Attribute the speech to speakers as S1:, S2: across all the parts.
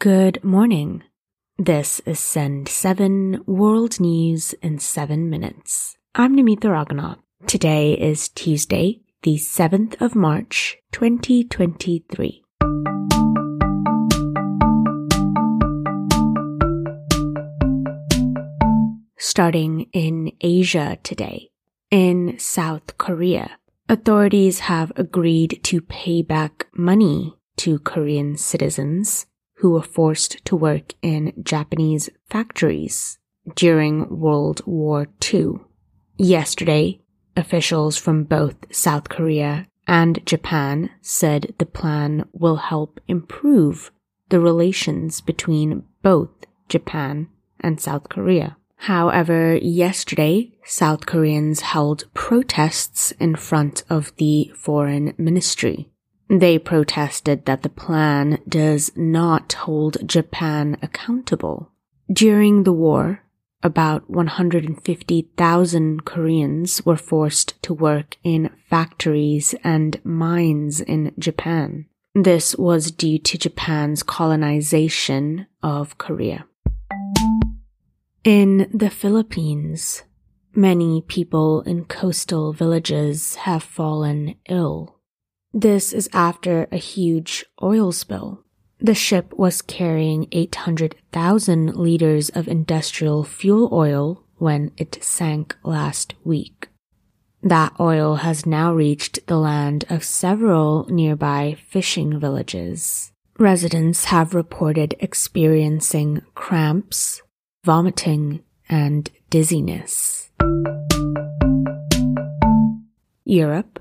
S1: Good morning. This is Send 7 World News in 7 Minutes. I'm Namita Raghunath. Today is Tuesday, the 7th of March, 2023. Starting in Asia today. In South Korea, authorities have agreed to pay back money to Korean citizens who were forced to work in Japanese factories during World War II. Yesterday, officials from both South Korea and Japan said the plan will help improve the relations between both Japan and South Korea. However, yesterday, South Koreans held protests in front of the foreign ministry. They protested that the plan does not hold Japan accountable. During the war, about 150,000 Koreans were forced to work in factories and mines in Japan. This was due to Japan's colonization of Korea. In the Philippines, many people in coastal villages have fallen ill. This is after a huge oil spill. The ship was carrying 800,000 liters of industrial fuel oil when it sank last week. That oil has now reached the land of several nearby fishing villages. Residents have reported experiencing cramps, vomiting, and dizziness. Europe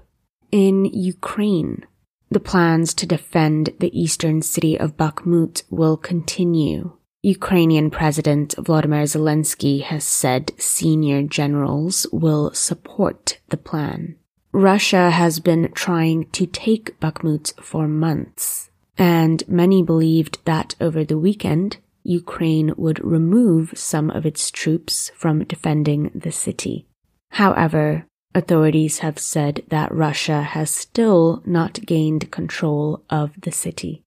S1: in Ukraine, the plans to defend the eastern city of Bakhmut will continue. Ukrainian President Vladimir Zelensky has said senior generals will support the plan. Russia has been trying to take Bakhmut for months, and many believed that over the weekend, Ukraine would remove some of its troops from defending the city. However, Authorities have said that Russia has still not gained control of the city.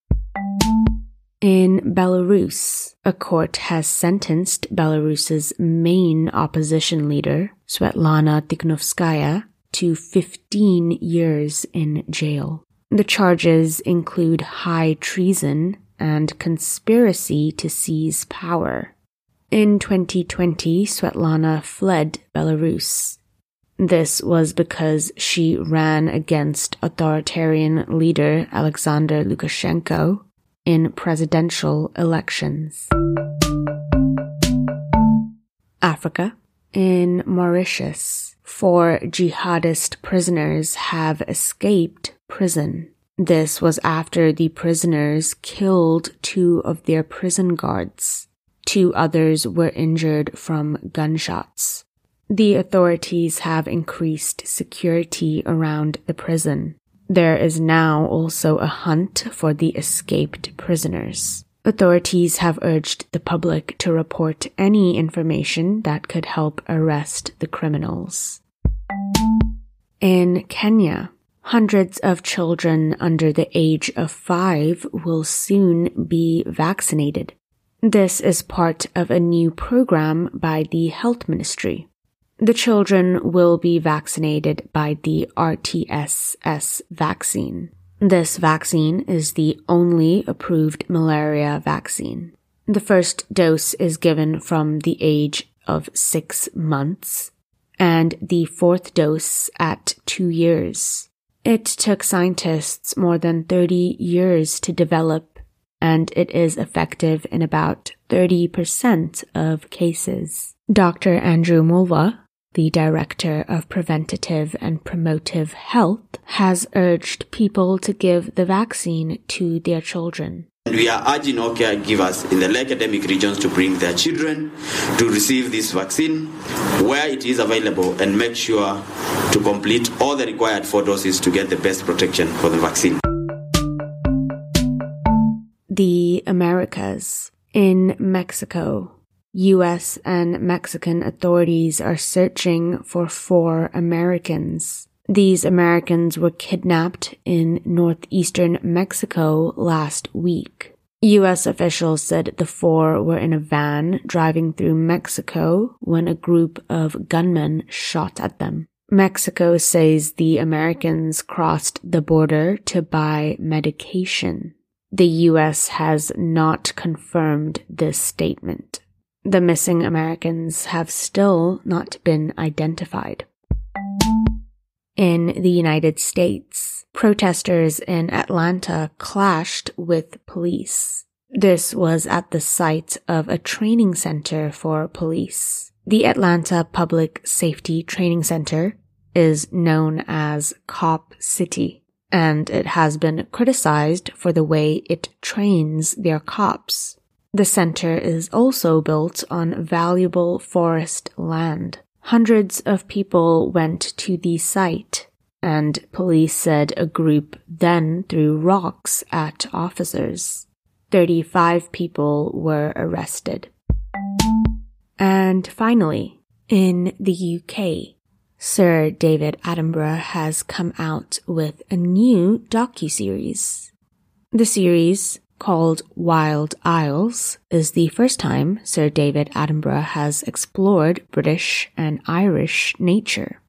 S1: In Belarus, a court has sentenced Belarus's main opposition leader, Svetlana Tikhanovskaya, to 15 years in jail. The charges include high treason and conspiracy to seize power. In 2020, Svetlana fled Belarus this was because she ran against authoritarian leader Alexander Lukashenko in presidential elections. Africa. In Mauritius, four jihadist prisoners have escaped prison. This was after the prisoners killed two of their prison guards. Two others were injured from gunshots. The authorities have increased security around the prison. There is now also a hunt for the escaped prisoners. Authorities have urged the public to report any information that could help arrest the criminals. In Kenya, hundreds of children under the age of five will soon be vaccinated. This is part of a new program by the Health Ministry. The children will be vaccinated by the RTS,S vaccine. This vaccine is the only approved malaria vaccine. The first dose is given from the age of six months and the fourth dose at two years. It took scientists more than 30 years to develop and it is effective in about 30% of cases. Dr. Andrew Mulwa, the Director of Preventative and Promotive Health, has urged people to give the vaccine to their children.
S2: We are urging all caregivers in the endemic regions to bring their children to receive this vaccine where it is available and make sure to complete all the required four doses to get the best protection for the vaccine.
S1: The Americas. In Mexico, US and Mexican authorities are searching for four Americans. These Americans were kidnapped in northeastern Mexico last week. U.S. officials said the four were in a van driving through Mexico when a group of gunmen shot at them. Mexico says the Americans crossed the border to buy medication. The U.S. has not confirmed this statement. The missing Americans have still not been identified. In the United States, protesters in Atlanta clashed with police. This was at the site of a training center for police. The Atlanta Public Safety Training Center is known as Cop City, and it has been criticized for the way it trains their cops. The center is also built on valuable forest land. Hundreds of people went to the site, and police said a group then threw rocks at officers. 35 people were arrested. And finally, in the UK, Sir David Attenborough has come out with a new docu-series. The series called Wild Isles is the first time Sir David Attenborough has explored British and Irish nature.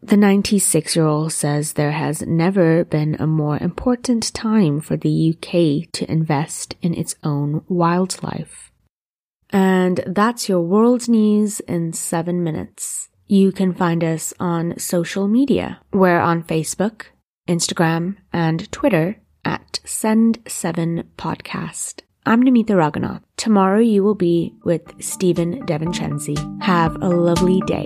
S1: The 96 year old says there has never been a more important time for the UK to invest in its own wildlife. And that's your world news in seven minutes. You can find us on social media. We're on Facebook, Instagram, and Twitter at Send7 Podcast. I'm Namita Raghunath. Tomorrow you will be with Stephen DeVincenzi. Have a lovely day.